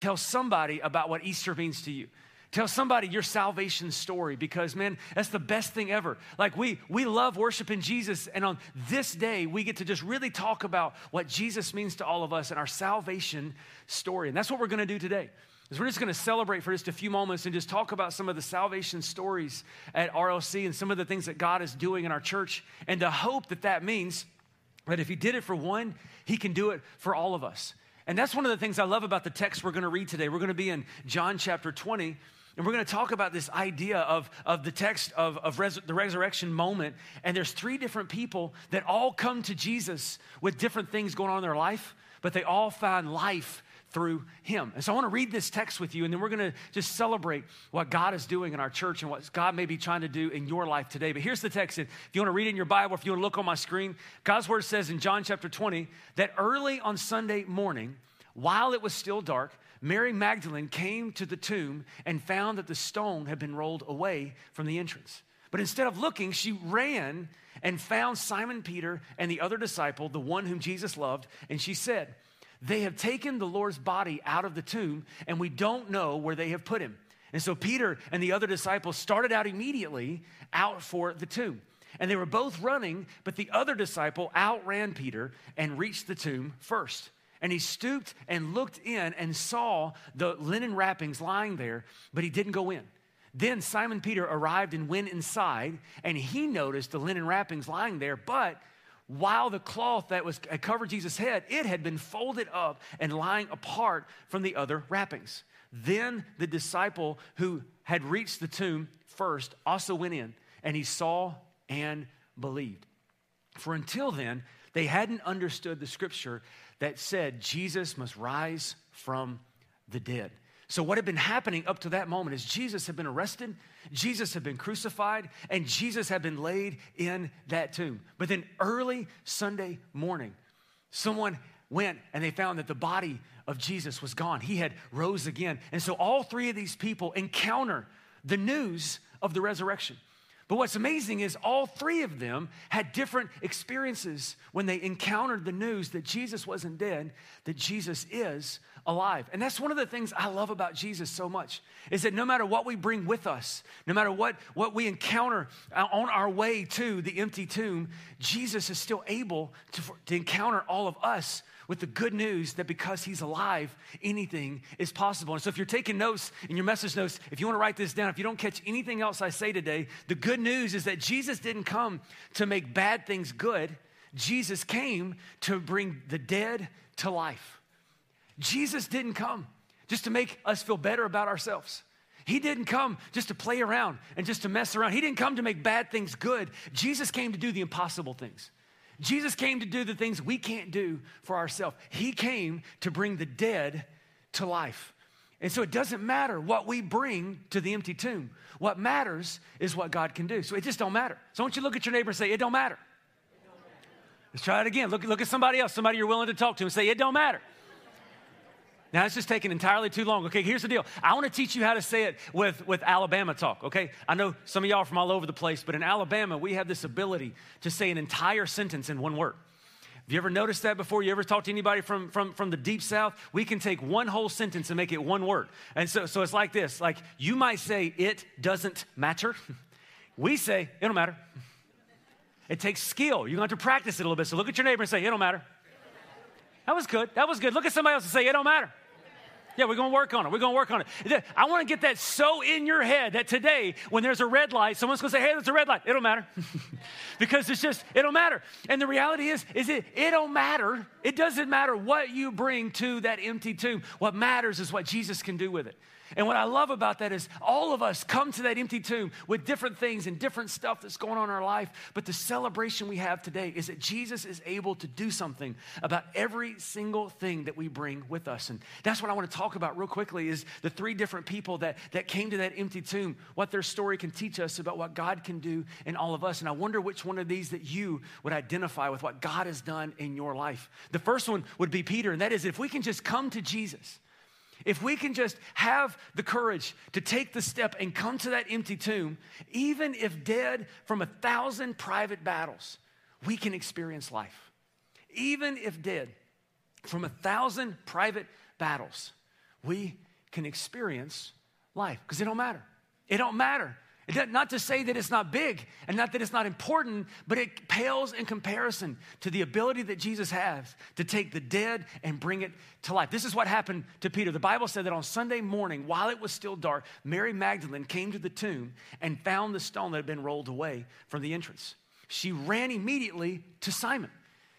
Tell somebody about what Easter means to you. Tell somebody your salvation story because, man, that's the best thing ever. Like, we, we love worshiping Jesus, and on this day, we get to just really talk about what Jesus means to all of us and our salvation story. And that's what we're gonna do today. Is we're just gonna celebrate for just a few moments and just talk about some of the salvation stories at RLC and some of the things that God is doing in our church, and the hope that that means that if He did it for one, He can do it for all of us. And that's one of the things I love about the text we're going to read today. We're going to be in John chapter 20. And we're going to talk about this idea of, of the text of, of res- the resurrection moment. And there's three different people that all come to Jesus with different things going on in their life, but they all find life through him. And so I want to read this text with you, and then we're going to just celebrate what God is doing in our church and what God may be trying to do in your life today. But here's the text. If you want to read it in your Bible, if you want to look on my screen, God's word says in John chapter 20 that early on Sunday morning, while it was still dark, Mary Magdalene came to the tomb and found that the stone had been rolled away from the entrance. But instead of looking, she ran and found Simon Peter and the other disciple, the one whom Jesus loved, and she said, they have taken the Lord's body out of the tomb, and we don't know where they have put him. And so Peter and the other disciples started out immediately out for the tomb. And they were both running, but the other disciple outran Peter and reached the tomb first. And he stooped and looked in and saw the linen wrappings lying there, but he didn't go in. Then Simon Peter arrived and went inside, and he noticed the linen wrappings lying there, but while the cloth that was had covered Jesus' head, it had been folded up and lying apart from the other wrappings. Then the disciple who had reached the tomb first also went in, and he saw and believed. For until then, they hadn't understood the scripture that said Jesus must rise from the dead. So, what had been happening up to that moment is Jesus had been arrested, Jesus had been crucified, and Jesus had been laid in that tomb. But then, early Sunday morning, someone went and they found that the body of Jesus was gone. He had rose again. And so, all three of these people encounter the news of the resurrection. But what's amazing is all three of them had different experiences when they encountered the news that Jesus wasn't dead, that Jesus is alive. And that's one of the things I love about Jesus so much is that no matter what we bring with us, no matter what, what we encounter on our way to the empty tomb, Jesus is still able to, to encounter all of us with the good news that because he's alive, anything is possible. And so, if you're taking notes in your message notes, if you want to write this down, if you don't catch anything else I say today, the good news is that Jesus didn't come to make bad things good, Jesus came to bring the dead to life. Jesus didn't come just to make us feel better about ourselves. He didn't come just to play around and just to mess around. He didn't come to make bad things good. Jesus came to do the impossible things. Jesus came to do the things we can't do for ourselves. He came to bring the dead to life. And so it doesn't matter what we bring to the empty tomb. What matters is what God can do. So it just don't matter. So want you look at your neighbor and say, it don't matter. It don't matter. Let's try it again. Look, look at somebody else, somebody you're willing to talk to and say, it don't matter. Now, it's just taking entirely too long. Okay, here's the deal. I want to teach you how to say it with, with Alabama talk, okay? I know some of y'all are from all over the place, but in Alabama, we have this ability to say an entire sentence in one word. Have you ever noticed that before? You ever talked to anybody from, from, from the deep south? We can take one whole sentence and make it one word. And so, so it's like this like you might say, it doesn't matter. we say, it don't matter. It takes skill. You're going to have to practice it a little bit. So look at your neighbor and say, it don't matter. That was good. That was good. Look at somebody else and say, it don't matter. Yeah, we're going to work on it. We're going to work on it. I want to get that so in your head that today, when there's a red light, someone's going to say, hey, there's a red light. It don't matter. because it's just, it don't matter. And the reality is, is it, it don't matter. It doesn't matter what you bring to that empty tomb. What matters is what Jesus can do with it. And what I love about that is all of us come to that empty tomb with different things and different stuff that's going on in our life. But the celebration we have today is that Jesus is able to do something about every single thing that we bring with us. And that's what I want to talk about real quickly is the three different people that, that came to that empty tomb, what their story can teach us about what God can do in all of us. And I wonder which one of these that you would identify with what God has done in your life. The first one would be Peter, and that is if we can just come to Jesus if we can just have the courage to take the step and come to that empty tomb, even if dead from a thousand private battles, we can experience life. Even if dead from a thousand private battles, we can experience life because it don't matter. It don't matter. It not to say that it's not big and not that it's not important, but it pales in comparison to the ability that Jesus has to take the dead and bring it to life. This is what happened to Peter. The Bible said that on Sunday morning, while it was still dark, Mary Magdalene came to the tomb and found the stone that had been rolled away from the entrance. She ran immediately to Simon.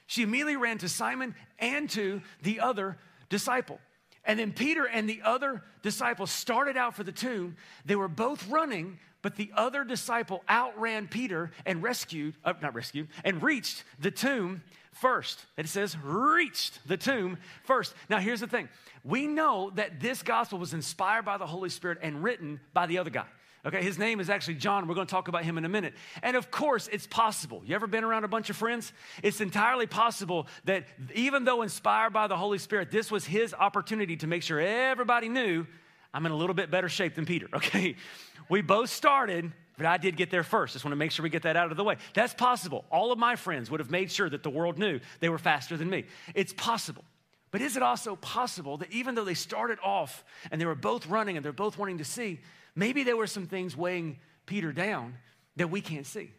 She immediately ran to Simon and to the other disciple. And then Peter and the other disciple started out for the tomb. They were both running, but the other disciple outran Peter and rescued, uh, not rescued, and reached the tomb first. And it says, reached the tomb first. Now, here's the thing we know that this gospel was inspired by the Holy Spirit and written by the other guy. Okay, his name is actually John. We're going to talk about him in a minute. And of course, it's possible. You ever been around a bunch of friends? It's entirely possible that even though inspired by the Holy Spirit, this was his opportunity to make sure everybody knew I'm in a little bit better shape than Peter, okay? We both started, but I did get there first. Just want to make sure we get that out of the way. That's possible. All of my friends would have made sure that the world knew they were faster than me. It's possible. But is it also possible that even though they started off and they were both running and they're both wanting to see, maybe there were some things weighing Peter down that we can't see?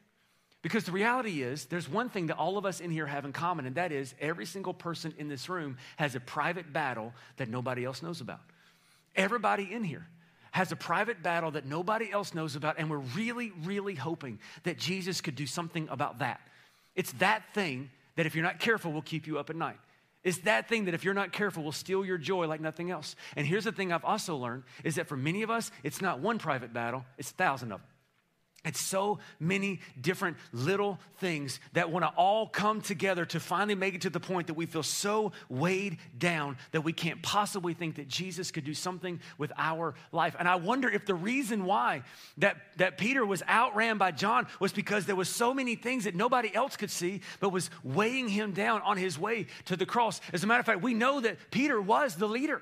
Because the reality is, there's one thing that all of us in here have in common, and that is every single person in this room has a private battle that nobody else knows about. Everybody in here has a private battle that nobody else knows about, and we're really, really hoping that Jesus could do something about that. It's that thing that, if you're not careful, will keep you up at night. It's that thing that if you're not careful will steal your joy like nothing else. And here's the thing I've also learned is that for many of us, it's not one private battle, it's a thousand of them. It's so many different little things that want to all come together to finally make it to the point that we feel so weighed down that we can't possibly think that Jesus could do something with our life. And I wonder if the reason why that, that Peter was outran by John was because there was so many things that nobody else could see, but was weighing him down on his way to the cross. As a matter of fact, we know that Peter was the leader.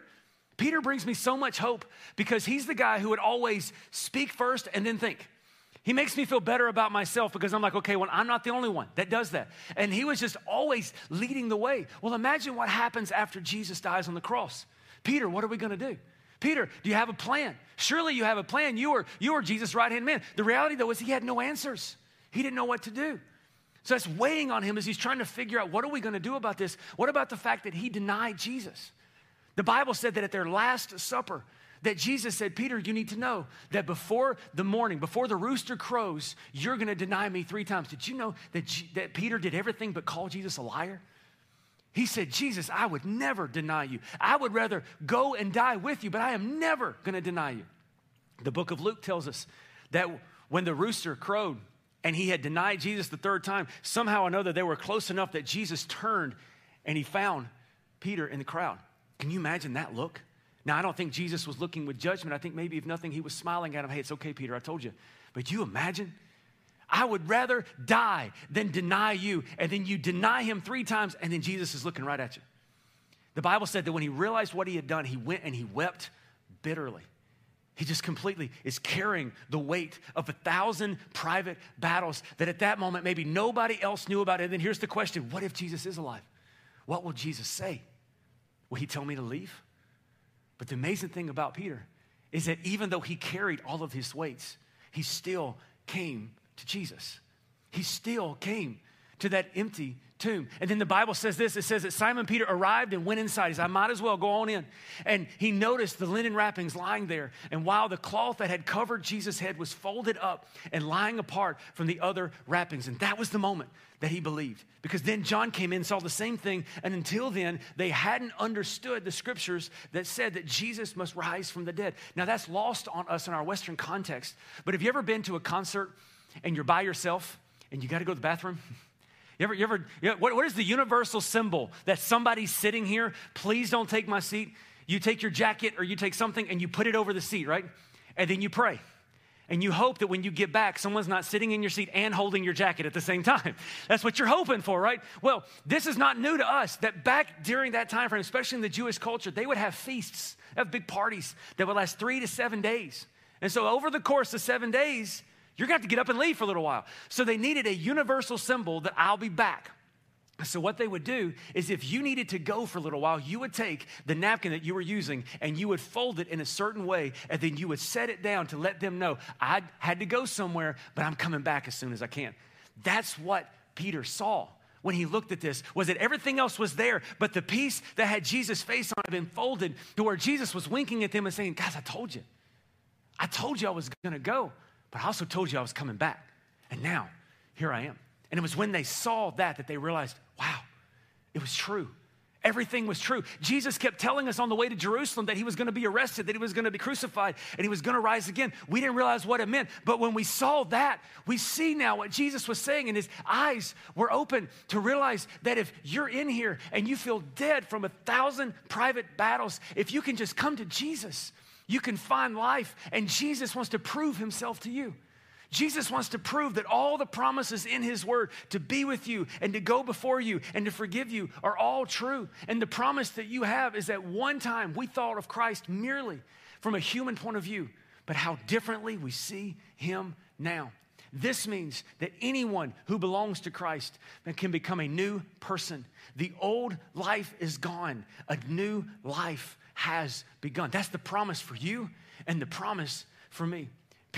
Peter brings me so much hope because he's the guy who would always speak first and then think. He makes me feel better about myself because I'm like, okay, well, I'm not the only one that does that. And he was just always leading the way. Well, imagine what happens after Jesus dies on the cross. Peter, what are we going to do? Peter, do you have a plan? Surely you have a plan. You are, you are Jesus' right hand man. The reality, though, is he had no answers. He didn't know what to do. So that's weighing on him as he's trying to figure out what are we going to do about this? What about the fact that he denied Jesus? The Bible said that at their last supper, that Jesus said, Peter, you need to know that before the morning, before the rooster crows, you're going to deny me three times. Did you know that, G- that Peter did everything but call Jesus a liar? He said, Jesus, I would never deny you. I would rather go and die with you, but I am never going to deny you. The book of Luke tells us that when the rooster crowed and he had denied Jesus the third time, somehow or another they were close enough that Jesus turned and he found Peter in the crowd. Can you imagine that look? Now, I don't think Jesus was looking with judgment. I think maybe, if nothing, he was smiling at him. Hey, it's okay, Peter, I told you. But you imagine? I would rather die than deny you. And then you deny him three times, and then Jesus is looking right at you. The Bible said that when he realized what he had done, he went and he wept bitterly. He just completely is carrying the weight of a thousand private battles that at that moment maybe nobody else knew about. And then here's the question what if Jesus is alive? What will Jesus say? Will he tell me to leave? But the amazing thing about Peter is that even though he carried all of his weights, he still came to Jesus. He still came to that empty tomb. And then the Bible says this it says that Simon Peter arrived and went inside. He said, I might as well go on in. And he noticed the linen wrappings lying there. And while the cloth that had covered Jesus' head was folded up and lying apart from the other wrappings. And that was the moment that he believed. Because then John came in, saw the same thing. And until then, they hadn't understood the scriptures that said that Jesus must rise from the dead. Now, that's lost on us in our Western context. But have you ever been to a concert and you're by yourself and you got to go to the bathroom? You ever, you ever, you what, what is the universal symbol that somebody's sitting here? Please don't take my seat. You take your jacket or you take something and you put it over the seat, right? And then you pray. And you hope that when you get back, someone's not sitting in your seat and holding your jacket at the same time. That's what you're hoping for, right? Well, this is not new to us. That back during that time frame, especially in the Jewish culture, they would have feasts, have big parties that would last three to seven days. And so over the course of seven days, you're going to have to get up and leave for a little while. So they needed a universal symbol that I'll be back. So, what they would do is if you needed to go for a little while, you would take the napkin that you were using and you would fold it in a certain way, and then you would set it down to let them know, I had to go somewhere, but I'm coming back as soon as I can. That's what Peter saw when he looked at this was that everything else was there, but the piece that had Jesus' face on it had been folded to where Jesus was winking at them and saying, Guys, I told you. I told you I was gonna go, but I also told you I was coming back. And now, here I am. And it was when they saw that that they realized, wow, it was true. Everything was true. Jesus kept telling us on the way to Jerusalem that he was going to be arrested, that he was going to be crucified, and he was going to rise again. We didn't realize what it meant. But when we saw that, we see now what Jesus was saying, and his eyes were open to realize that if you're in here and you feel dead from a thousand private battles, if you can just come to Jesus, you can find life, and Jesus wants to prove himself to you. Jesus wants to prove that all the promises in His Word to be with you and to go before you and to forgive you are all true. And the promise that you have is that one time we thought of Christ merely from a human point of view, but how differently we see Him now. This means that anyone who belongs to Christ can become a new person. The old life is gone, a new life has begun. That's the promise for you and the promise for me.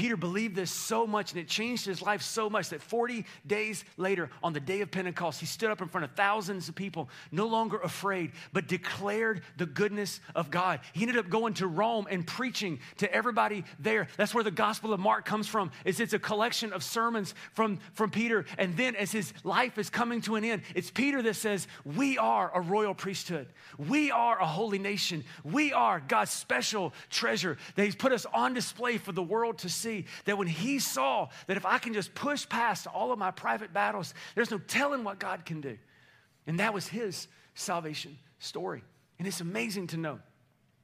Peter believed this so much and it changed his life so much that 40 days later, on the day of Pentecost, he stood up in front of thousands of people, no longer afraid, but declared the goodness of God. He ended up going to Rome and preaching to everybody there. That's where the Gospel of Mark comes from. It's, it's a collection of sermons from, from Peter. And then as his life is coming to an end, it's Peter that says, We are a royal priesthood. We are a holy nation. We are God's special treasure that he's put us on display for the world to see see that when he saw that if I can just push past all of my private battles, there's no telling what God can do. And that was his salvation story. And it's amazing to know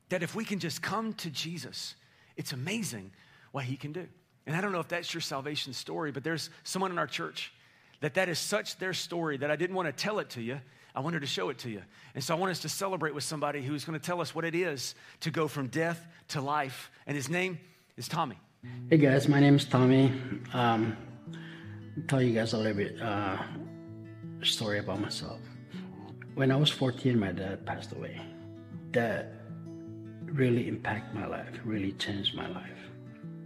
that if we can just come to Jesus, it's amazing what he can do. And I don't know if that's your salvation story, but there's someone in our church that that is such their story that I didn't want to tell it to you. I wanted to show it to you. And so I want us to celebrate with somebody who's going to tell us what it is to go from death to life. And his name is Tommy. Hey guys, my name is Tommy. Um, I'll tell you guys a little bit uh, story about myself. When I was 14, my dad passed away. That really impacted my life, really changed my life.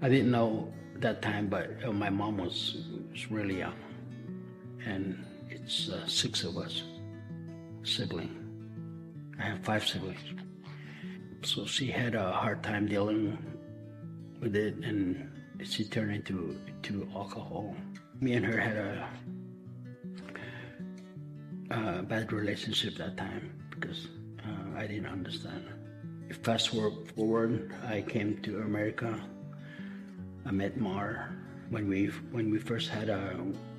I didn't know that time, but uh, my mom was, was really young. And it's uh, six of us, sibling. I have five siblings. So she had a hard time dealing with it, and she turned into to alcohol. Me and her had a, a bad relationship that time because uh, I didn't understand. Fast forward, I came to America. I met Mar when we when we first had our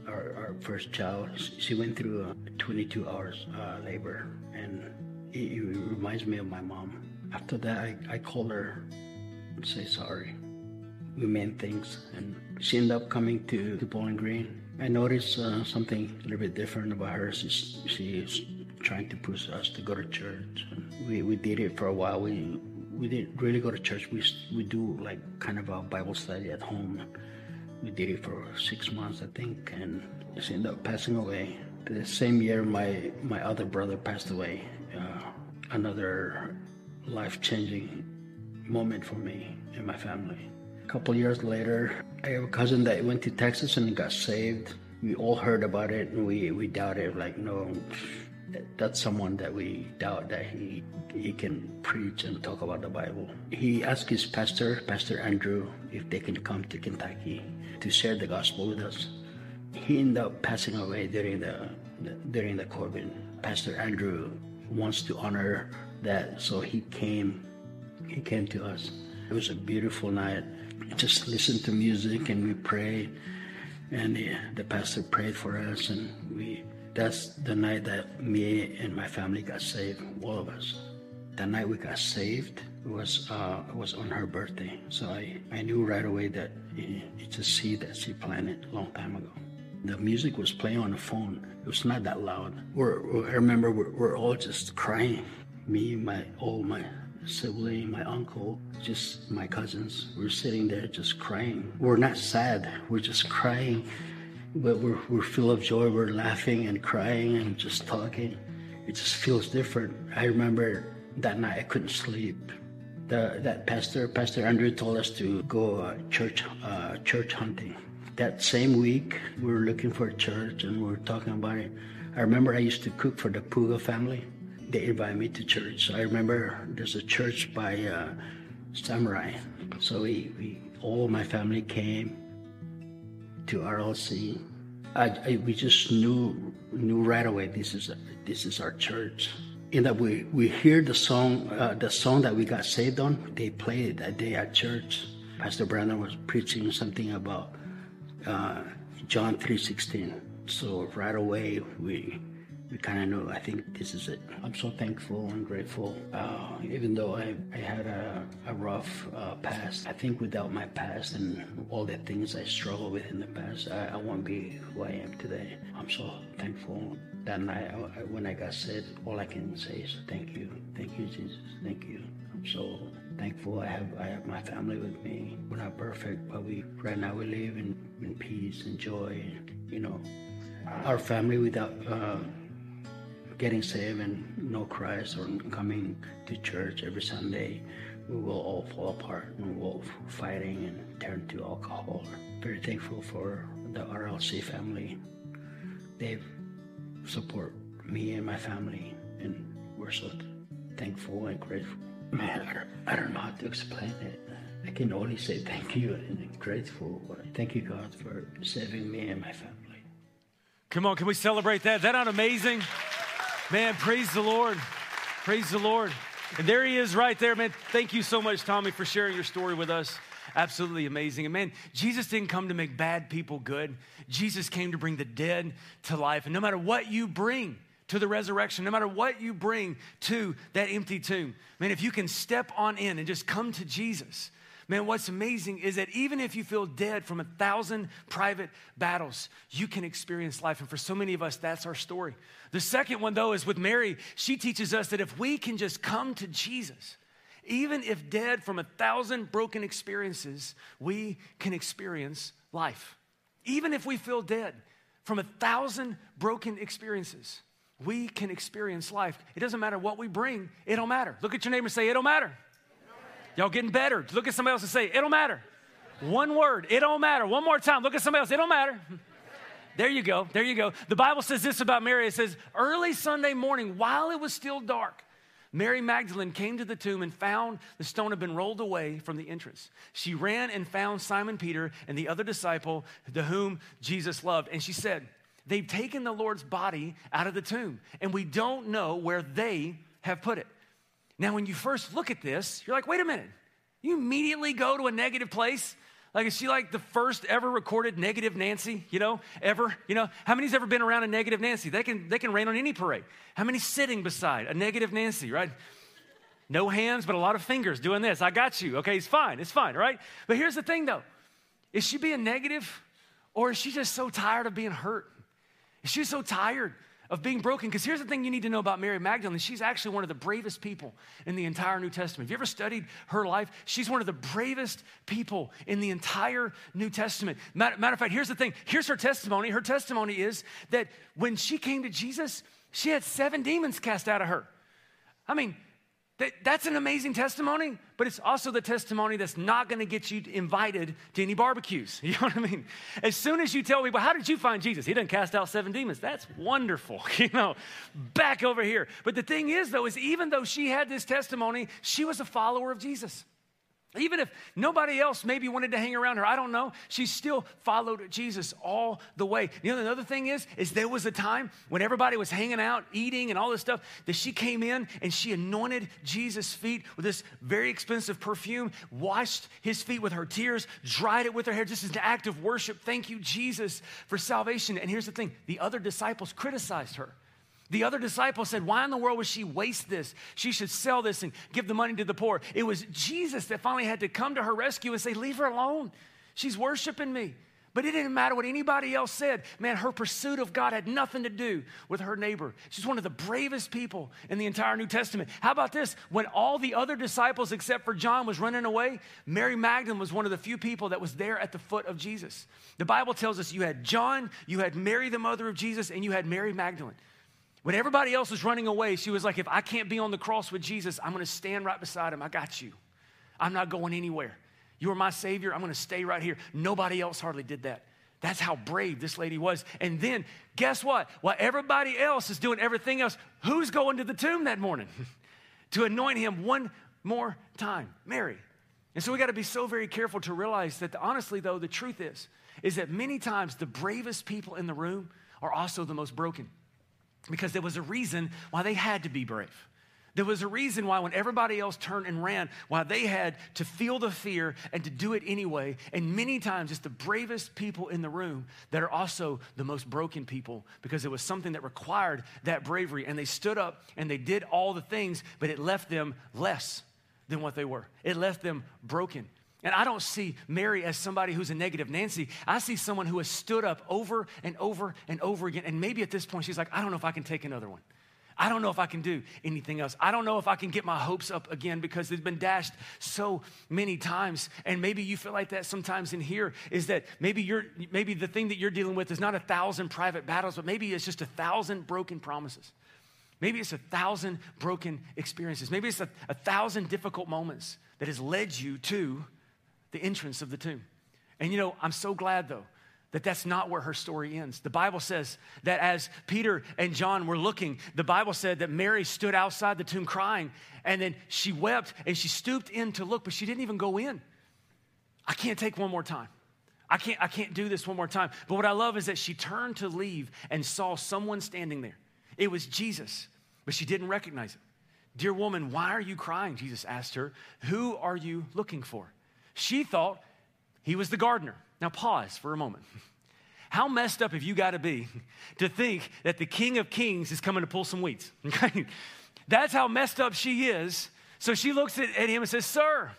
our, our first child. She went through a 22 hours uh, labor, and it, it reminds me of my mom. After that, I, I called her and say sorry we made things, and she ended up coming to, to Bowling Green. I noticed uh, something a little bit different about her. She's, she's trying to push us to go to church. We, we did it for a while. We we didn't really go to church. We we do like kind of a Bible study at home. We did it for six months, I think, and she ended up passing away. The same year, my my other brother passed away. Uh, another life changing moment for me and my family couple years later, I have a cousin that went to Texas and got saved. We all heard about it and we, we doubted, like, no, that's someone that we doubt that he he can preach and talk about the Bible. He asked his pastor, Pastor Andrew, if they can come to Kentucky to share the gospel with us. He ended up passing away during the, during the COVID. Pastor Andrew wants to honor that, so he came. He came to us. It was a beautiful night just listen to music and we pray. and the, pastor prayed for us and we that's the night that me and my family got saved all of us. The night we got saved was uh, was on her birthday. So i i knew right away that it's a seed that she planted a long time ago. The music was playing on the phone. It was not that loud. We're, i remember we're, we're all just crying. Me my all my sibling, my uncle, just my cousins. We're sitting there just crying. We're not sad, we're just crying. but we're, we're full of joy. We're laughing and crying and just talking. It just feels different. I remember that night I couldn't sleep. The, that pastor, Pastor Andrew, told us to go uh, church uh, church hunting. That same week, we were looking for a church and we were talking about it. I remember I used to cook for the Puga family. They invited me to church. I remember there's a church by uh, Samurai. So we, we all my family came to RLC. I, I, we just knew knew right away this is this is our church. In that we we hear the song uh, the song that we got saved on. They played it that day at church. Pastor Brandon was preaching something about uh, John three sixteen. So right away we we kind of know, I think this is it. I'm so thankful and grateful. Uh, even though I, I had a, a rough uh, past, I think without my past and all the things I struggled with in the past, I, I won't be who I am today. I'm so thankful. That night, I, when I got saved, all I can say is thank you. Thank you, Jesus. Thank you. I'm so thankful I have I have my family with me. We're not perfect, but we right now we live in, in peace and joy. You know, our family without uh, getting saved and know Christ or coming to church every Sunday, we will all fall apart and we'll be fighting and turn to alcohol. Very thankful for the RLC family. They support me and my family, and we're so thankful and grateful. Man, I don't, I don't know how to explain it. I can only say thank you and grateful. Thank you, God, for saving me and my family. Come on, can we celebrate that? Is that not amazing? Man, praise the Lord. Praise the Lord. And there he is right there, man. Thank you so much, Tommy, for sharing your story with us. Absolutely amazing. And man, Jesus didn't come to make bad people good. Jesus came to bring the dead to life. And no matter what you bring to the resurrection, no matter what you bring to that empty tomb, man, if you can step on in and just come to Jesus, Man, what's amazing is that even if you feel dead from a thousand private battles, you can experience life. And for so many of us, that's our story. The second one, though, is with Mary. She teaches us that if we can just come to Jesus, even if dead from a thousand broken experiences, we can experience life. Even if we feel dead from a thousand broken experiences, we can experience life. It doesn't matter what we bring, it don't matter. Look at your neighbor and say, It don't matter. Y'all getting better. Look at somebody else and say, it don't matter. One word, it don't matter. One more time, look at somebody else, it don't matter. There you go. There you go. The Bible says this about Mary. It says, early Sunday morning, while it was still dark, Mary Magdalene came to the tomb and found the stone had been rolled away from the entrance. She ran and found Simon Peter and the other disciple to whom Jesus loved. And she said, They've taken the Lord's body out of the tomb, and we don't know where they have put it. Now, when you first look at this, you're like, wait a minute. You immediately go to a negative place. Like, is she like the first ever recorded negative Nancy, you know, ever? You know, how many's ever been around a negative Nancy? They can, they can rain on any parade. How many sitting beside a negative Nancy, right? No hands, but a lot of fingers doing this. I got you. Okay, it's fine. It's fine, right? But here's the thing, though. Is she being negative or is she just so tired of being hurt? Is she so tired of being broken. Because here's the thing you need to know about Mary Magdalene she's actually one of the bravest people in the entire New Testament. Have you ever studied her life? She's one of the bravest people in the entire New Testament. Matter, matter of fact, here's the thing here's her testimony. Her testimony is that when she came to Jesus, she had seven demons cast out of her. I mean, that, that's an amazing testimony, but it's also the testimony that's not going to get you invited to any barbecues. You know what I mean? As soon as you tell people, how did you find Jesus? He didn't cast out seven demons. That's wonderful. You know, back over here. But the thing is, though, is even though she had this testimony, she was a follower of Jesus. Even if nobody else maybe wanted to hang around her, I don't know. She still followed Jesus all the way. You know, another thing is, is there was a time when everybody was hanging out, eating, and all this stuff, that she came in and she anointed Jesus' feet with this very expensive perfume, washed his feet with her tears, dried it with her hair, just as an act of worship. Thank you, Jesus, for salvation. And here's the thing: the other disciples criticized her. The other disciple said, Why in the world would she waste this? She should sell this and give the money to the poor. It was Jesus that finally had to come to her rescue and say, Leave her alone. She's worshiping me. But it didn't matter what anybody else said. Man, her pursuit of God had nothing to do with her neighbor. She's one of the bravest people in the entire New Testament. How about this? When all the other disciples except for John was running away, Mary Magdalene was one of the few people that was there at the foot of Jesus. The Bible tells us you had John, you had Mary the mother of Jesus, and you had Mary Magdalene. When everybody else was running away, she was like, if I can't be on the cross with Jesus, I'm going to stand right beside him. I got you. I'm not going anywhere. You are my Savior. I'm going to stay right here. Nobody else hardly did that. That's how brave this lady was. And then, guess what? While everybody else is doing everything else, who's going to the tomb that morning to anoint him one more time? Mary. And so we got to be so very careful to realize that, honestly, though, the truth is, is that many times the bravest people in the room are also the most broken because there was a reason why they had to be brave. There was a reason why, when everybody else turned and ran, why they had to feel the fear and to do it anyway. And many times, it's the bravest people in the room that are also the most broken people because it was something that required that bravery. And they stood up and they did all the things, but it left them less than what they were. It left them broken. And I don't see Mary as somebody who's a negative Nancy. I see someone who has stood up over and over and over again. And maybe at this point, she's like, I don't know if I can take another one. I don't know if I can do anything else. I don't know if I can get my hopes up again because they've been dashed so many times. And maybe you feel like that sometimes in here is that maybe you're maybe the thing that you're dealing with is not a thousand private battles, but maybe it's just a thousand broken promises. Maybe it's a thousand broken experiences. Maybe it's a, a thousand difficult moments that has led you to the entrance of the tomb. And you know, I'm so glad though that that's not where her story ends. The Bible says that as Peter and John were looking, the Bible said that Mary stood outside the tomb crying, and then she wept and she stooped in to look, but she didn't even go in. I can't take one more time. I can't, I can't do this one more time. But what I love is that she turned to leave and saw someone standing there. It was Jesus, but she didn't recognize him. Dear woman, why are you crying? Jesus asked her. Who are you looking for? She thought he was the gardener. Now, pause for a moment. How messed up have you got to be to think that the King of Kings is coming to pull some weeds? That's how messed up she is. So she looks at, at him and says, Sir,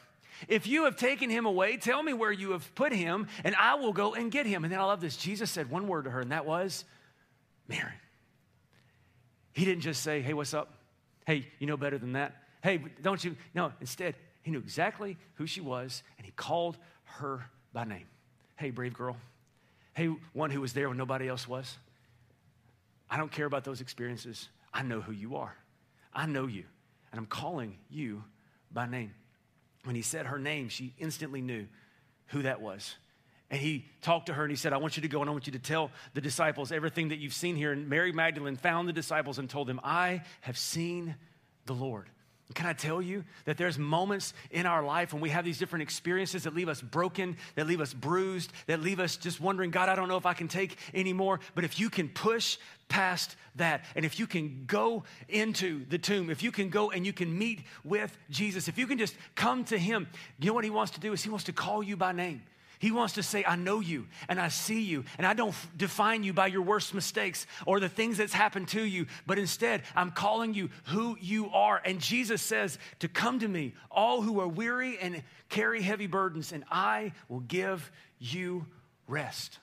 if you have taken him away, tell me where you have put him, and I will go and get him. And then I love this. Jesus said one word to her, and that was Mary. He didn't just say, Hey, what's up? Hey, you know better than that. Hey, don't you? No, instead, he knew exactly who she was, and he called her by name. Hey, brave girl. Hey, one who was there when nobody else was. I don't care about those experiences. I know who you are. I know you. And I'm calling you by name. When he said her name, she instantly knew who that was. And he talked to her and he said, I want you to go and I want you to tell the disciples everything that you've seen here. And Mary Magdalene found the disciples and told them, I have seen the Lord. Can I tell you that there's moments in our life when we have these different experiences that leave us broken, that leave us bruised, that leave us just wondering, God, I don't know if I can take anymore. But if you can push past that, and if you can go into the tomb, if you can go and you can meet with Jesus, if you can just come to Him, you know what He wants to do is He wants to call you by name. He wants to say, I know you and I see you, and I don't define you by your worst mistakes or the things that's happened to you, but instead, I'm calling you who you are. And Jesus says to come to me, all who are weary and carry heavy burdens, and I will give you rest.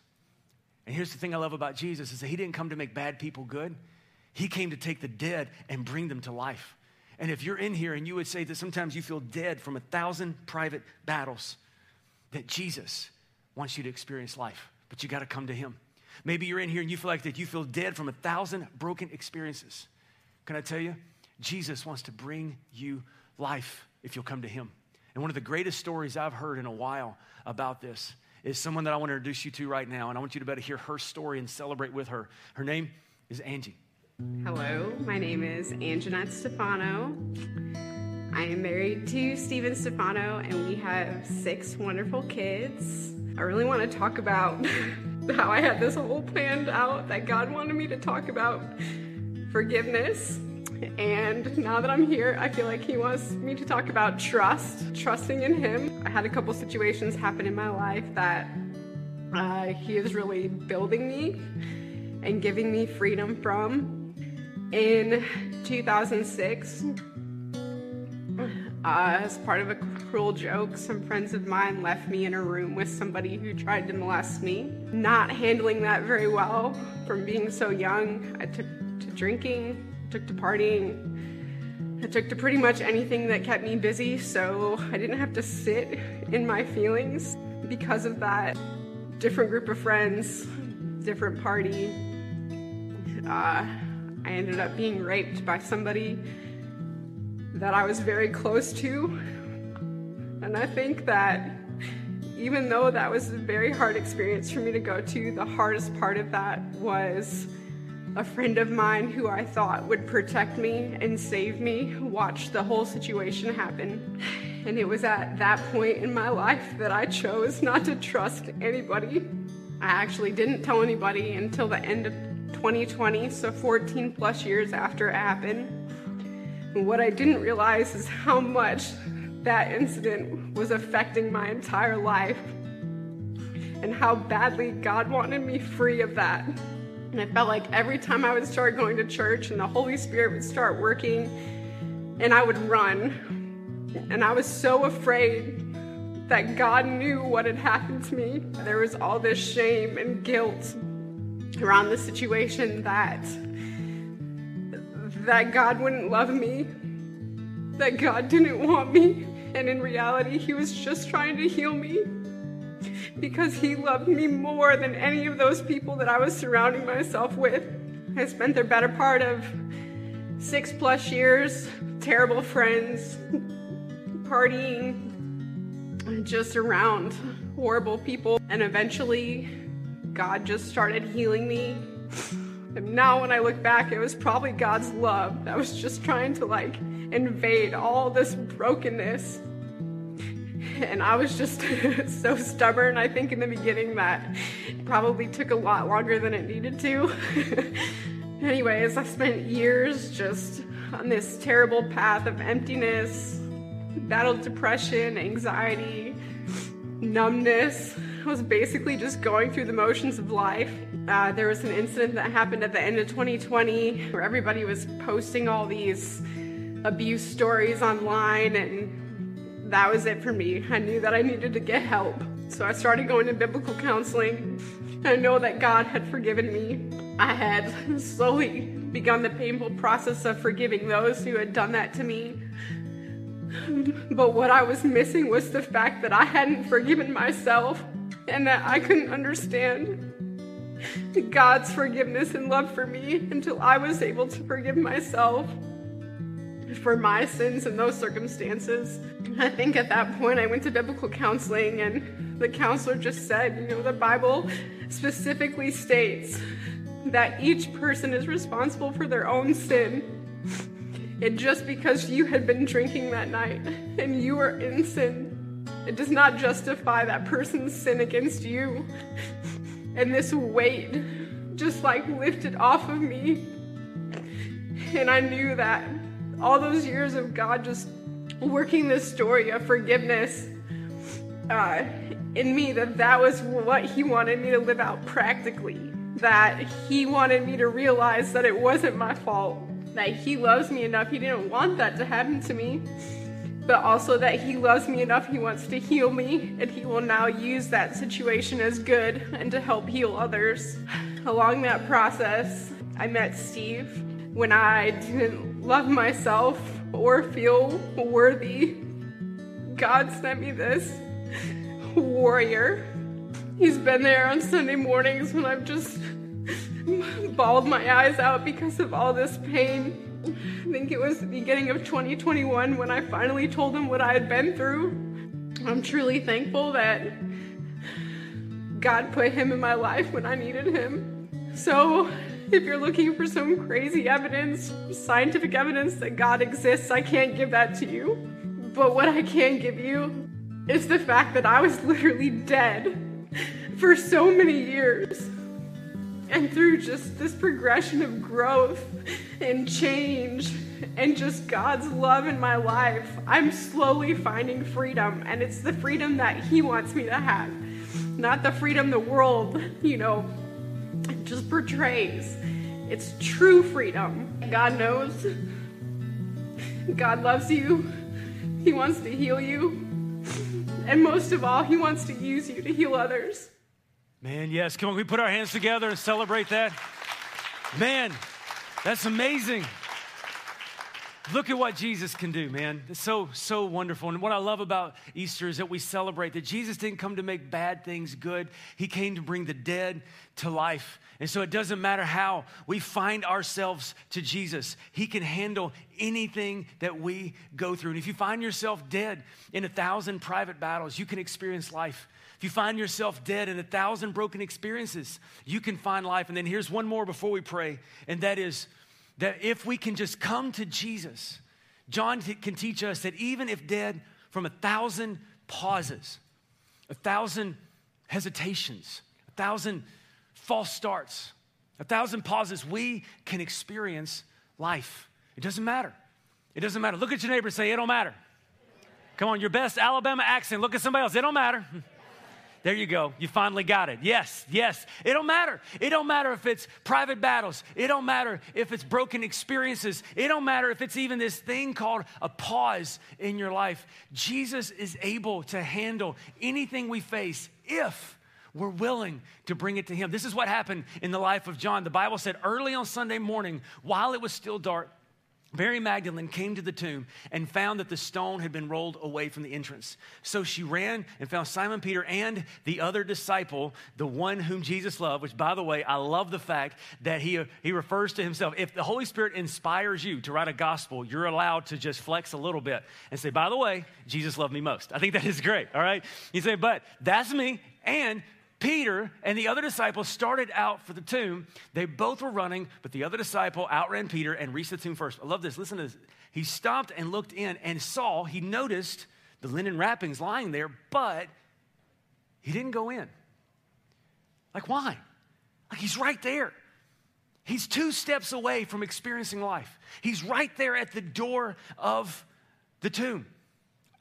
And here's the thing I love about Jesus is that he didn't come to make bad people good. He came to take the dead and bring them to life. And if you're in here and you would say that sometimes you feel dead from a thousand private battles, that Jesus wants you to experience life, but you got to come to Him. Maybe you're in here and you feel like that you feel dead from a thousand broken experiences. Can I tell you? Jesus wants to bring you life if you'll come to Him. And one of the greatest stories I've heard in a while about this is someone that I want to introduce you to right now. And I want you to better hear her story and celebrate with her. Her name is Angie. Hello, my name is Anjanette Stefano. I am married to Steven Stefano, and we have six wonderful kids. I really want to talk about how I had this whole planned out that God wanted me to talk about forgiveness. And now that I'm here, I feel like He wants me to talk about trust, trusting in Him. I had a couple situations happen in my life that uh, He is really building me and giving me freedom from. In 2006, Uh, as part of a cruel joke, some friends of mine left me in a room with somebody who tried to molest me. Not handling that very well from being so young, I took to drinking, took to partying, I took to pretty much anything that kept me busy, so I didn't have to sit in my feelings because of that. Different group of friends, different party. Uh, I ended up being raped by somebody that I was very close to. And I think that even though that was a very hard experience for me to go to, the hardest part of that was a friend of mine who I thought would protect me and save me watched the whole situation happen. And it was at that point in my life that I chose not to trust anybody. I actually didn't tell anybody until the end of 2020, so 14 plus years after it happened. What I didn't realize is how much that incident was affecting my entire life and how badly God wanted me free of that. And I felt like every time I would start going to church and the Holy Spirit would start working, and I would run. And I was so afraid that God knew what had happened to me. There was all this shame and guilt around the situation that that God wouldn't love me, that God didn't want me, and in reality, He was just trying to heal me because He loved me more than any of those people that I was surrounding myself with. I spent the better part of six plus years, terrible friends, partying, just around horrible people, and eventually, God just started healing me and now when I look back, it was probably God's love that was just trying to like invade all this brokenness. And I was just so stubborn, I think, in the beginning that probably took a lot longer than it needed to. Anyways, I spent years just on this terrible path of emptiness, battled depression, anxiety, numbness. Was basically just going through the motions of life. Uh, there was an incident that happened at the end of 2020 where everybody was posting all these abuse stories online, and that was it for me. I knew that I needed to get help. So I started going to biblical counseling. I know that God had forgiven me. I had slowly begun the painful process of forgiving those who had done that to me. But what I was missing was the fact that I hadn't forgiven myself and that I couldn't understand God's forgiveness and love for me until I was able to forgive myself for my sins in those circumstances. I think at that point I went to biblical counseling and the counselor just said, you know, the Bible specifically states that each person is responsible for their own sin. And just because you had been drinking that night and you were in sin, it does not justify that person's sin against you. And this weight just like lifted off of me. And I knew that all those years of God just working this story of forgiveness uh, in me, that that was what He wanted me to live out practically. That He wanted me to realize that it wasn't my fault that He loves me enough, He didn't want that to happen to me, but also that He loves me enough, He wants to heal me, and He will now use that situation as good and to help heal others. Along that process, I met Steve when I didn't love myself or feel worthy. God sent me this warrior. He's been there on Sunday mornings when I've just bawled my eyes out because of all this pain. I think it was the beginning of 2021 when I finally told him what I had been through. I'm truly thankful that God put him in my life when I needed him. So, if you're looking for some crazy evidence, scientific evidence that God exists, I can't give that to you. But what I can give you is the fact that I was literally dead for so many years. And through just this progression of growth and change and just God's love in my life, I'm slowly finding freedom. And it's the freedom that He wants me to have, not the freedom the world, you know, just portrays. It's true freedom. God knows. God loves you. He wants to heal you. And most of all, He wants to use you to heal others. Man, yes. Come on, we put our hands together and celebrate that. Man, that's amazing. Look at what Jesus can do, man. It's so, so wonderful. And what I love about Easter is that we celebrate that Jesus didn't come to make bad things good, He came to bring the dead to life. And so it doesn't matter how we find ourselves to Jesus, He can handle anything that we go through. And if you find yourself dead in a thousand private battles, you can experience life. If you find yourself dead in a thousand broken experiences, you can find life. And then here's one more before we pray, and that is that if we can just come to Jesus, John t- can teach us that even if dead from a thousand pauses, a thousand hesitations, a thousand false starts, a thousand pauses, we can experience life. It doesn't matter. It doesn't matter. Look at your neighbor say, It don't matter. Come on, your best Alabama accent. Look at somebody else. It don't matter. There you go. You finally got it. Yes, yes. It don't matter. It don't matter if it's private battles. It don't matter if it's broken experiences. It don't matter if it's even this thing called a pause in your life. Jesus is able to handle anything we face if we're willing to bring it to him. This is what happened in the life of John. The Bible said early on Sunday morning, while it was still dark, Mary Magdalene came to the tomb and found that the stone had been rolled away from the entrance. So she ran and found Simon Peter and the other disciple, the one whom Jesus loved, which, by the way, I love the fact that he, he refers to himself. If the Holy Spirit inspires you to write a gospel, you're allowed to just flex a little bit and say, by the way, Jesus loved me most. I think that is great, all right? You say, but that's me, and Peter and the other disciple started out for the tomb. They both were running, but the other disciple outran Peter and reached the tomb first. I love this. Listen to this. He stopped and looked in and saw, he noticed the linen wrappings lying there, but he didn't go in. Like, why? Like, he's right there. He's two steps away from experiencing life. He's right there at the door of the tomb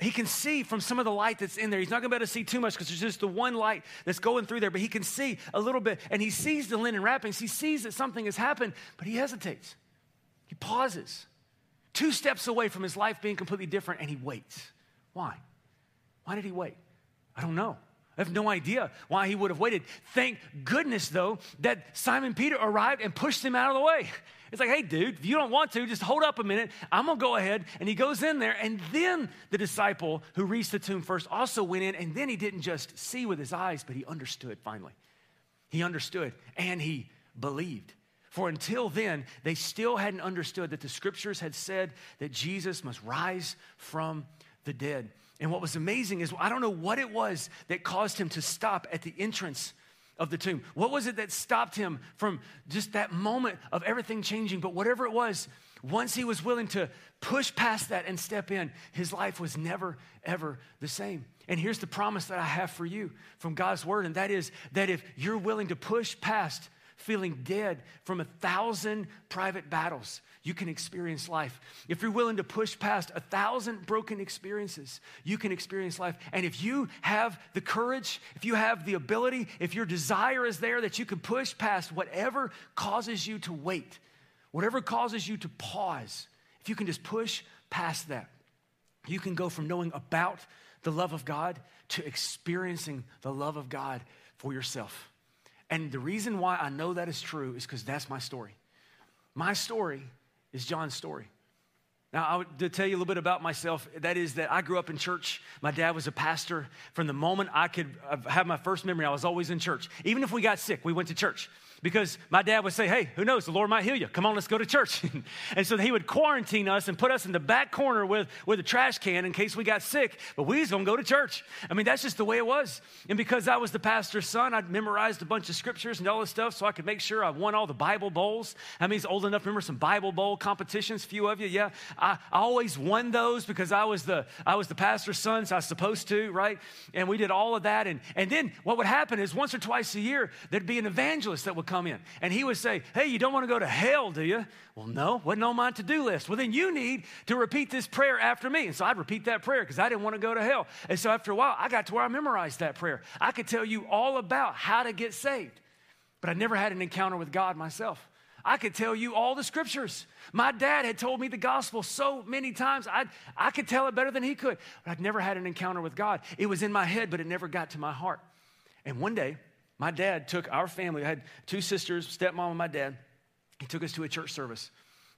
he can see from some of the light that's in there. He's not going to be able to see too much because there's just the one light that's going through there, but he can see a little bit. And he sees the linen wrappings. He sees that something has happened, but he hesitates. He pauses, two steps away from his life being completely different, and he waits. Why? Why did he wait? I don't know. I have no idea why he would have waited. Thank goodness, though, that Simon Peter arrived and pushed him out of the way. It's like, hey, dude, if you don't want to, just hold up a minute. I'm going to go ahead. And he goes in there. And then the disciple who reached the tomb first also went in. And then he didn't just see with his eyes, but he understood finally. He understood and he believed. For until then, they still hadn't understood that the scriptures had said that Jesus must rise from the dead. And what was amazing is, I don't know what it was that caused him to stop at the entrance of the tomb. What was it that stopped him from just that moment of everything changing? But whatever it was, once he was willing to push past that and step in, his life was never, ever the same. And here's the promise that I have for you from God's word, and that is that if you're willing to push past feeling dead from a thousand private battles, you can experience life. If you're willing to push past a thousand broken experiences, you can experience life. And if you have the courage, if you have the ability, if your desire is there that you can push past whatever causes you to wait, whatever causes you to pause, if you can just push past that, you can go from knowing about the love of God to experiencing the love of God for yourself. And the reason why I know that is true is because that's my story. My story is John's story. Now, I would to tell you a little bit about myself. That is that I grew up in church. My dad was a pastor. From the moment I could uh, have my first memory, I was always in church. Even if we got sick, we went to church because my dad would say, Hey, who knows? The Lord might heal you. Come on, let's go to church. and so he would quarantine us and put us in the back corner with, with a trash can in case we got sick, but we was gonna go to church. I mean, that's just the way it was. And because I was the pastor's son, I'd memorized a bunch of scriptures and all this stuff so I could make sure I won all the Bible bowls. I mean, he's old enough remember some Bible bowl competitions, few of you, yeah. I, I always won those because I was the I was the pastor's son, so I was supposed to, right? And we did all of that. And, and then what would happen is once or twice a year, there'd be an evangelist that would come in and he would say, Hey, you don't want to go to hell, do you? Well, no, wasn't on my to do list. Well, then you need to repeat this prayer after me. And so I'd repeat that prayer because I didn't want to go to hell. And so after a while, I got to where I memorized that prayer. I could tell you all about how to get saved, but I never had an encounter with God myself. I could tell you all the scriptures. My dad had told me the gospel so many times, I, I could tell it better than he could. But I'd never had an encounter with God. It was in my head, but it never got to my heart. And one day, my dad took our family, I had two sisters, stepmom and my dad. He took us to a church service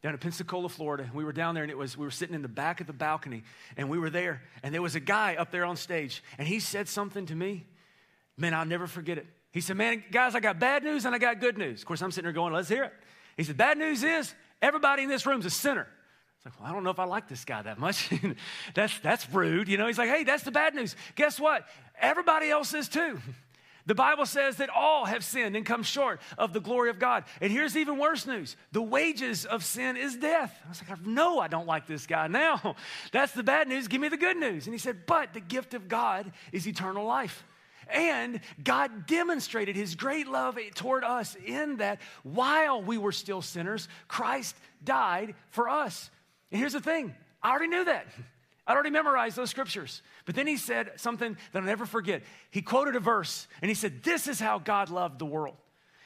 down in Pensacola, Florida. We were down there and it was, we were sitting in the back of the balcony and we were there and there was a guy up there on stage and he said something to me. Man, I'll never forget it. He said, Man, guys, I got bad news and I got good news. Of course, I'm sitting there going, Let's hear it. He said, Bad news is everybody in this room's a sinner. It's like, well, I don't know if I like this guy that much. that's, that's rude. You know, he's like, hey, that's the bad news. Guess what? Everybody else is too. The Bible says that all have sinned and come short of the glory of God. And here's even worse news the wages of sin is death. I was like, no, I don't like this guy now. That's the bad news. Give me the good news. And he said, but the gift of God is eternal life. And God demonstrated his great love toward us in that while we were still sinners, Christ died for us. And here's the thing I already knew that. I'd already memorized those scriptures. But then he said something that I'll never forget. He quoted a verse and he said, This is how God loved the world.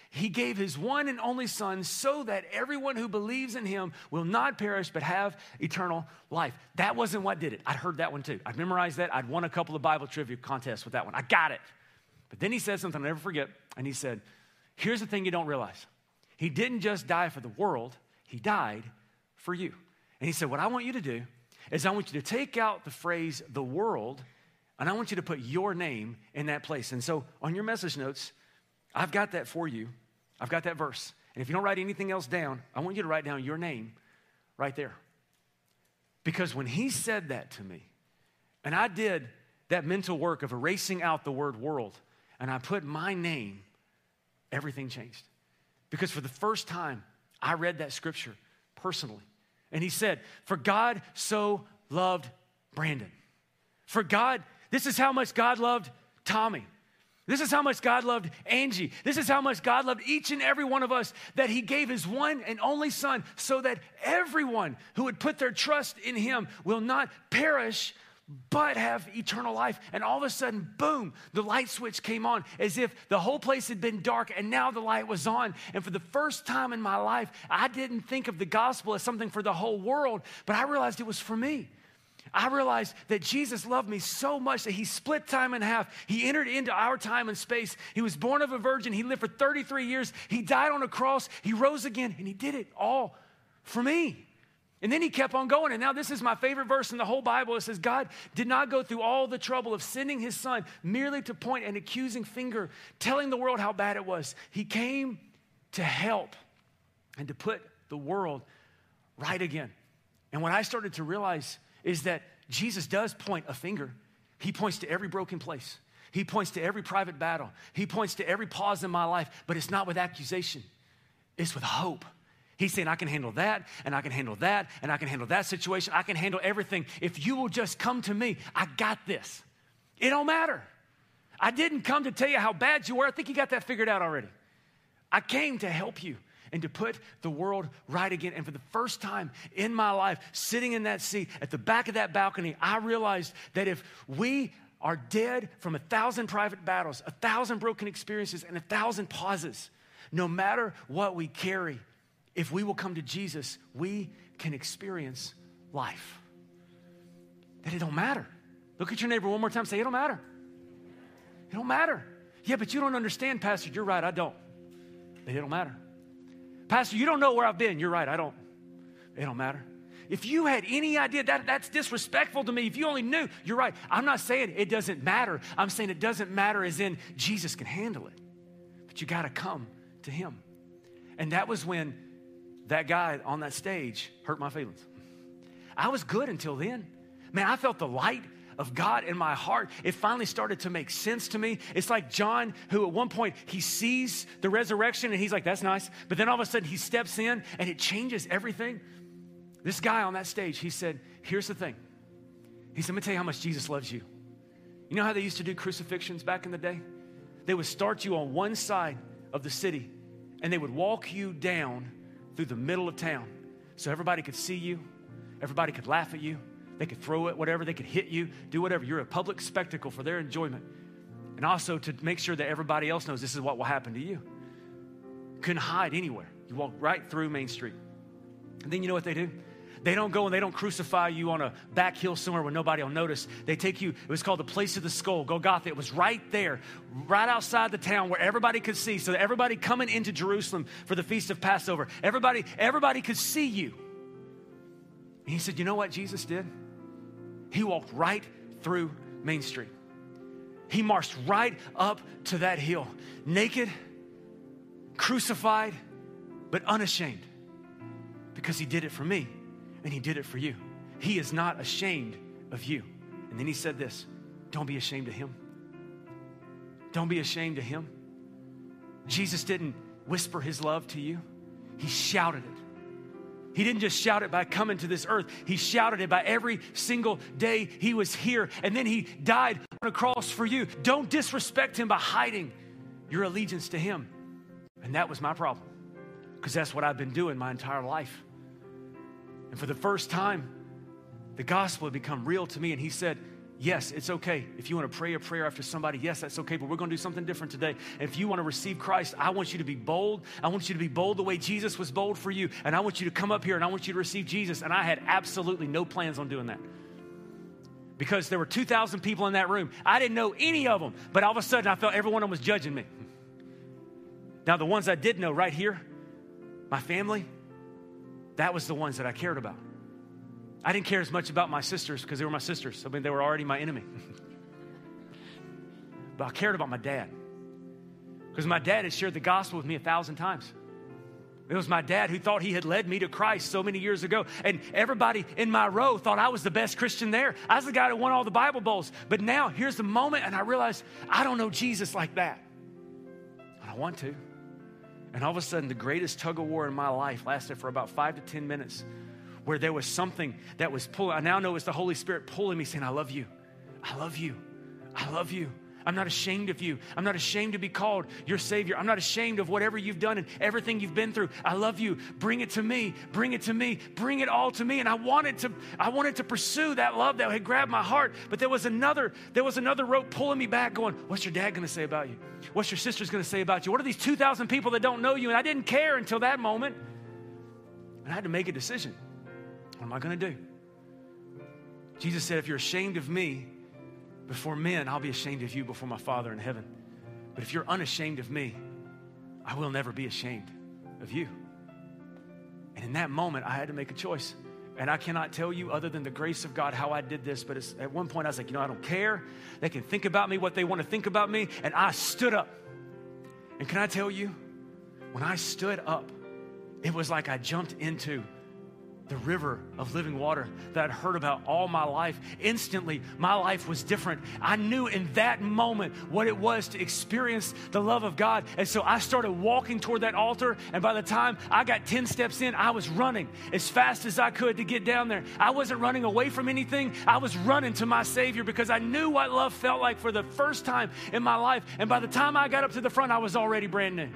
He gave his one and only Son so that everyone who believes in him will not perish but have eternal life. That wasn't what did it. I'd heard that one too. I'd memorized that. I'd won a couple of Bible trivia contests with that one. I got it. But then he said something I'll never forget. And he said, Here's the thing you don't realize He didn't just die for the world, He died for you. And he said, What I want you to do is I want you to take out the phrase the world and I want you to put your name in that place. And so on your message notes, I've got that for you. I've got that verse. And if you don't write anything else down, I want you to write down your name right there. Because when he said that to me, and I did that mental work of erasing out the word world, and I put my name, everything changed. Because for the first time, I read that scripture personally. And he said, For God so loved Brandon. For God, this is how much God loved Tommy. This is how much God loved Angie. This is how much God loved each and every one of us that He gave His one and only Son so that everyone who would put their trust in Him will not perish but have eternal life. And all of a sudden, boom, the light switch came on as if the whole place had been dark and now the light was on. And for the first time in my life, I didn't think of the gospel as something for the whole world, but I realized it was for me. I realized that Jesus loved me so much that he split time in half. He entered into our time and space. He was born of a virgin. He lived for 33 years. He died on a cross. He rose again, and he did it all for me. And then he kept on going. And now, this is my favorite verse in the whole Bible. It says, God did not go through all the trouble of sending his son merely to point an accusing finger, telling the world how bad it was. He came to help and to put the world right again. And what I started to realize is that Jesus does point a finger, he points to every broken place. He points to every private battle. He points to every pause in my life, but it's not with accusation, it's with hope. He's saying, I can handle that, and I can handle that, and I can handle that situation. I can handle everything. If you will just come to me, I got this. It don't matter. I didn't come to tell you how bad you were. I think you got that figured out already. I came to help you and to put the world right again. And for the first time in my life, sitting in that seat at the back of that balcony, I realized that if we are dead from a thousand private battles, a thousand broken experiences, and a thousand pauses, no matter what we carry, if we will come to Jesus, we can experience life. That it don't matter. Look at your neighbor one more time. Say, it don't matter. It don't matter. Yeah, but you don't understand, Pastor. You're right, I don't. It don't matter. Pastor, you don't know where I've been. You're right, I don't. It don't matter. If you had any idea that that's disrespectful to me, if you only knew, you're right. I'm not saying it doesn't matter. I'm saying it doesn't matter as in Jesus can handle it. But you got to come to him. And that was when that guy on that stage hurt my feelings. I was good until then. Man, I felt the light of God in my heart. It finally started to make sense to me. It's like John, who at one point he sees the resurrection and he's like, that's nice. But then all of a sudden he steps in and it changes everything. This guy on that stage, he said, Here's the thing. He said, Let me tell you how much Jesus loves you. You know how they used to do crucifixions back in the day? They would start you on one side of the city and they would walk you down through the middle of town so everybody could see you, everybody could laugh at you, they could throw it, whatever, they could hit you, do whatever. You're a public spectacle for their enjoyment. And also to make sure that everybody else knows this is what will happen to you. Couldn't hide anywhere. You walk right through Main Street. And then you know what they do? They don't go and they don't crucify you on a back hill somewhere where nobody will notice. They take you, it was called the place of the skull, Golgotha. It was right there, right outside the town where everybody could see. So everybody coming into Jerusalem for the feast of Passover, everybody, everybody could see you. And he said, You know what Jesus did? He walked right through Main Street. He marched right up to that hill, naked, crucified, but unashamed, because he did it for me and he did it for you. He is not ashamed of you. And then he said this don't be ashamed of him. Don't be ashamed of him. Jesus didn't whisper his love to you, he shouted it. He didn't just shout it by coming to this earth. He shouted it by every single day he was here. And then he died on a cross for you. Don't disrespect him by hiding your allegiance to him. And that was my problem because that's what I've been doing my entire life. And for the first time, the gospel had become real to me. And he said, Yes, it's okay. If you want to pray a prayer after somebody, yes, that's okay. But we're going to do something different today. If you want to receive Christ, I want you to be bold. I want you to be bold the way Jesus was bold for you. And I want you to come up here and I want you to receive Jesus. And I had absolutely no plans on doing that because there were 2,000 people in that room. I didn't know any of them, but all of a sudden I felt every one of them was judging me. Now, the ones I did know right here, my family, that was the ones that I cared about. I didn't care as much about my sisters because they were my sisters. I mean, they were already my enemy. but I cared about my dad because my dad had shared the gospel with me a thousand times. It was my dad who thought he had led me to Christ so many years ago. And everybody in my row thought I was the best Christian there. I was the guy who won all the Bible bowls. But now, here's the moment, and I realized I don't know Jesus like that. And I want to. And all of a sudden, the greatest tug of war in my life lasted for about five to 10 minutes, where there was something that was pulling. I now know it's the Holy Spirit pulling me, saying, I love you. I love you. I love you. I'm not ashamed of you. I'm not ashamed to be called your Savior. I'm not ashamed of whatever you've done and everything you've been through. I love you. Bring it to me. Bring it to me. Bring it all to me. And I wanted to, I wanted to pursue that love that had grabbed my heart. But there was another, there was another rope pulling me back, going, What's your dad gonna say about you? What's your sister's gonna say about you? What are these 2,000 people that don't know you? And I didn't care until that moment. And I had to make a decision. What am I gonna do? Jesus said, If you're ashamed of me, before men, I'll be ashamed of you before my Father in heaven. But if you're unashamed of me, I will never be ashamed of you. And in that moment, I had to make a choice. And I cannot tell you, other than the grace of God, how I did this. But at one point, I was like, you know, I don't care. They can think about me what they want to think about me. And I stood up. And can I tell you, when I stood up, it was like I jumped into the river of living water that I'd heard about all my life. Instantly, my life was different. I knew in that moment what it was to experience the love of God. And so I started walking toward that altar. And by the time I got 10 steps in, I was running as fast as I could to get down there. I wasn't running away from anything, I was running to my Savior because I knew what love felt like for the first time in my life. And by the time I got up to the front, I was already brand new.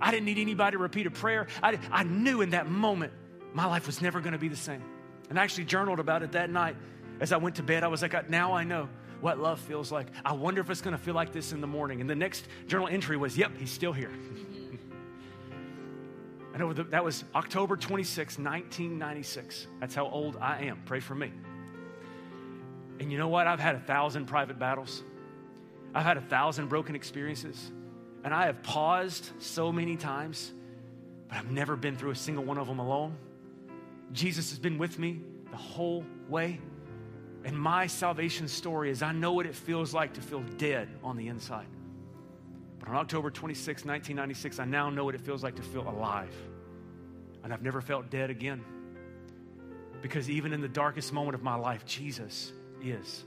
I didn't need anybody to repeat a prayer. I, I knew in that moment my life was never going to be the same. And I actually journaled about it that night. As I went to bed, I was like, now I know what love feels like. I wonder if it's going to feel like this in the morning. And the next journal entry was, yep, he's still here. I know that was October 26, 1996. That's how old I am. Pray for me. And you know what? I've had a thousand private battles. I've had a thousand broken experiences. And I have paused so many times, but I've never been through a single one of them alone. Jesus has been with me the whole way. And my salvation story is I know what it feels like to feel dead on the inside. But on October 26, 1996, I now know what it feels like to feel alive. And I've never felt dead again. Because even in the darkest moment of my life, Jesus is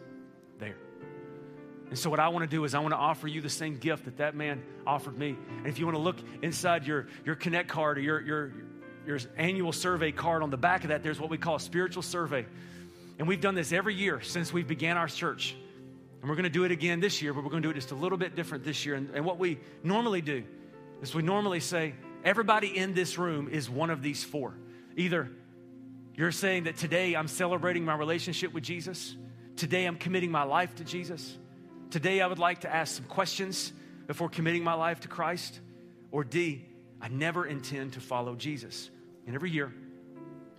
there. And so, what I want to do is, I want to offer you the same gift that that man offered me. And if you want to look inside your, your Connect card or your, your, your annual survey card, on the back of that, there's what we call a spiritual survey. And we've done this every year since we began our church. And we're going to do it again this year, but we're going to do it just a little bit different this year. And, and what we normally do is we normally say, everybody in this room is one of these four. Either you're saying that today I'm celebrating my relationship with Jesus, today I'm committing my life to Jesus, today I would like to ask some questions before committing my life to Christ, or D, I never intend to follow Jesus. And every year,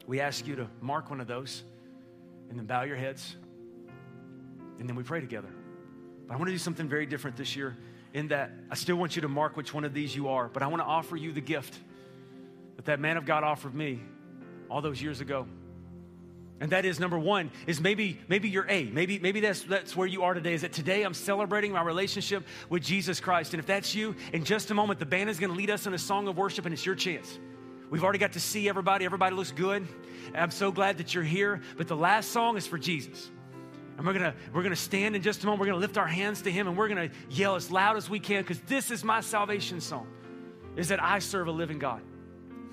we ask you to mark one of those and then bow your heads and then we pray together. But I want to do something very different this year in that I still want you to mark which one of these you are, but I want to offer you the gift that that man of God offered me all those years ago. And that is number one, is maybe, maybe you're A. Maybe, maybe that's, that's where you are today. Is that today I'm celebrating my relationship with Jesus Christ. And if that's you, in just a moment, the band is going to lead us in a song of worship, and it's your chance. We've already got to see everybody. Everybody looks good. I'm so glad that you're here. But the last song is for Jesus. And we're gonna, we're gonna stand in just a moment. We're gonna lift our hands to Him and we're gonna yell as loud as we can because this is my salvation song. Is that I serve a living God.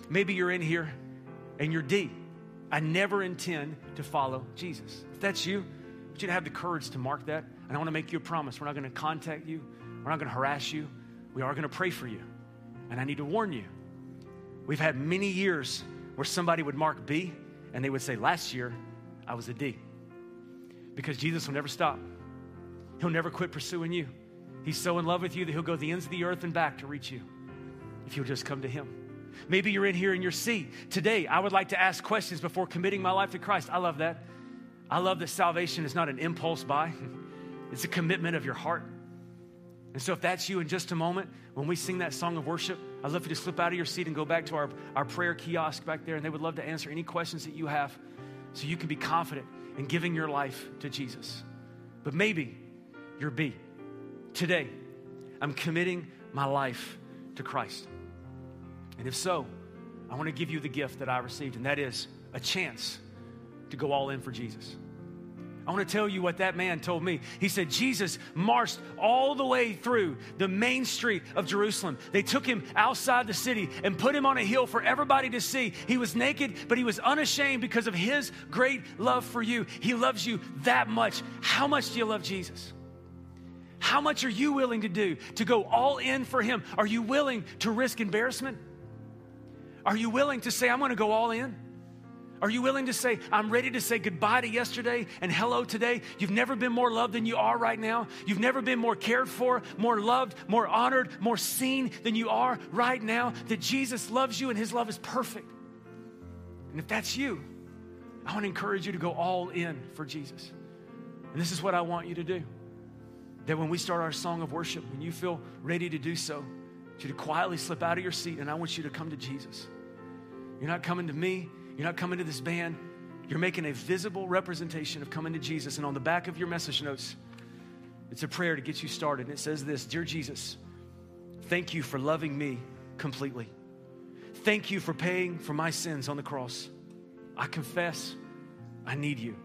Maybe you're in here and you're D. I never intend to follow Jesus. If that's you, I want you to have the courage to mark that. And I want to make you a promise. We're not to contact you, we're not to harass you. We are to pray for you. And I need to warn you we've had many years where somebody would mark B and they would say, Last year, I was a D. Because Jesus will never stop, He'll never quit pursuing you. He's so in love with you that He'll go the ends of the earth and back to reach you if you'll just come to Him. Maybe you're in here in your seat. Today, I would like to ask questions before committing my life to Christ. I love that. I love that salvation is not an impulse buy, it's a commitment of your heart. And so, if that's you in just a moment, when we sing that song of worship, I'd love for you to slip out of your seat and go back to our, our prayer kiosk back there, and they would love to answer any questions that you have so you can be confident in giving your life to Jesus. But maybe you're B. Today, I'm committing my life to Christ. And if so, I want to give you the gift that I received, and that is a chance to go all in for Jesus. I want to tell you what that man told me. He said, Jesus marched all the way through the main street of Jerusalem. They took him outside the city and put him on a hill for everybody to see. He was naked, but he was unashamed because of his great love for you. He loves you that much. How much do you love Jesus? How much are you willing to do to go all in for him? Are you willing to risk embarrassment? Are you willing to say, I'm going to go all in? Are you willing to say, I'm ready to say goodbye to yesterday and hello today? You've never been more loved than you are right now. You've never been more cared for, more loved, more honored, more seen than you are right now. That Jesus loves you and his love is perfect. And if that's you, I want to encourage you to go all in for Jesus. And this is what I want you to do. That when we start our song of worship, when you feel ready to do so, you to quietly slip out of your seat and I want you to come to Jesus. You're not coming to me. You're not coming to this band. You're making a visible representation of coming to Jesus. And on the back of your message notes, it's a prayer to get you started. And it says this Dear Jesus, thank you for loving me completely. Thank you for paying for my sins on the cross. I confess I need you.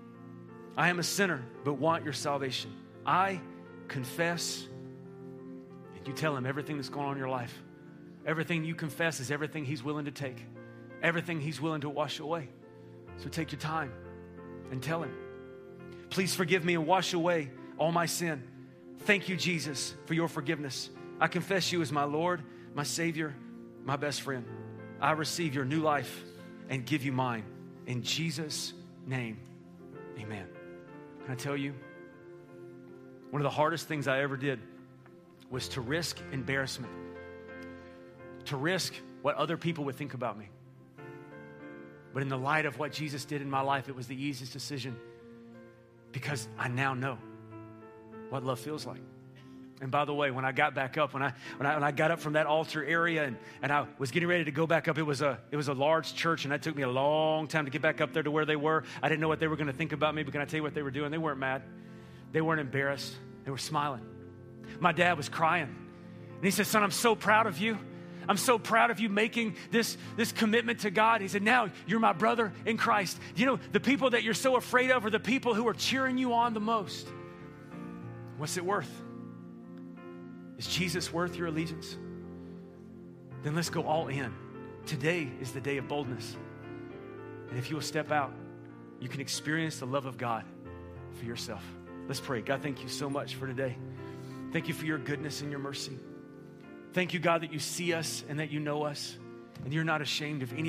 I am a sinner, but want your salvation. I confess. And you tell him everything that's going on in your life. Everything you confess is everything he's willing to take everything He's willing to wash away. So take your time and tell Him. Please forgive me and wash away all my sin. Thank you, Jesus, for your forgiveness. I confess you as my Lord, my Savior, my best friend. I receive your new life and give you mine. In Jesus' name, amen. Can I tell you? One of the hardest things I ever did was to risk embarrassment, to risk what other people would think about me. But in the light of what Jesus did in my life, it was the easiest decision because I now know what love feels like. And by the way, when I got back up, when I, when I, when I got up from that altar area and, and I was getting ready to go back up, it was, a, it was a large church, and it took me a long time to get back up there to where they were. I didn't know what they were going to think about me, but can I tell you what they were doing? They weren't mad, they weren't embarrassed, they were smiling. My dad was crying, and he said, Son, I'm so proud of you. I'm so proud of you making this, this commitment to God. He said, Now you're my brother in Christ. You know, the people that you're so afraid of are the people who are cheering you on the most. What's it worth? Is Jesus worth your allegiance? Then let's go all in. Today is the day of boldness. And if you will step out, you can experience the love of God for yourself. Let's pray. God, thank you so much for today. Thank you for your goodness and your mercy. Thank you, God, that you see us and that you know us, and you're not ashamed of any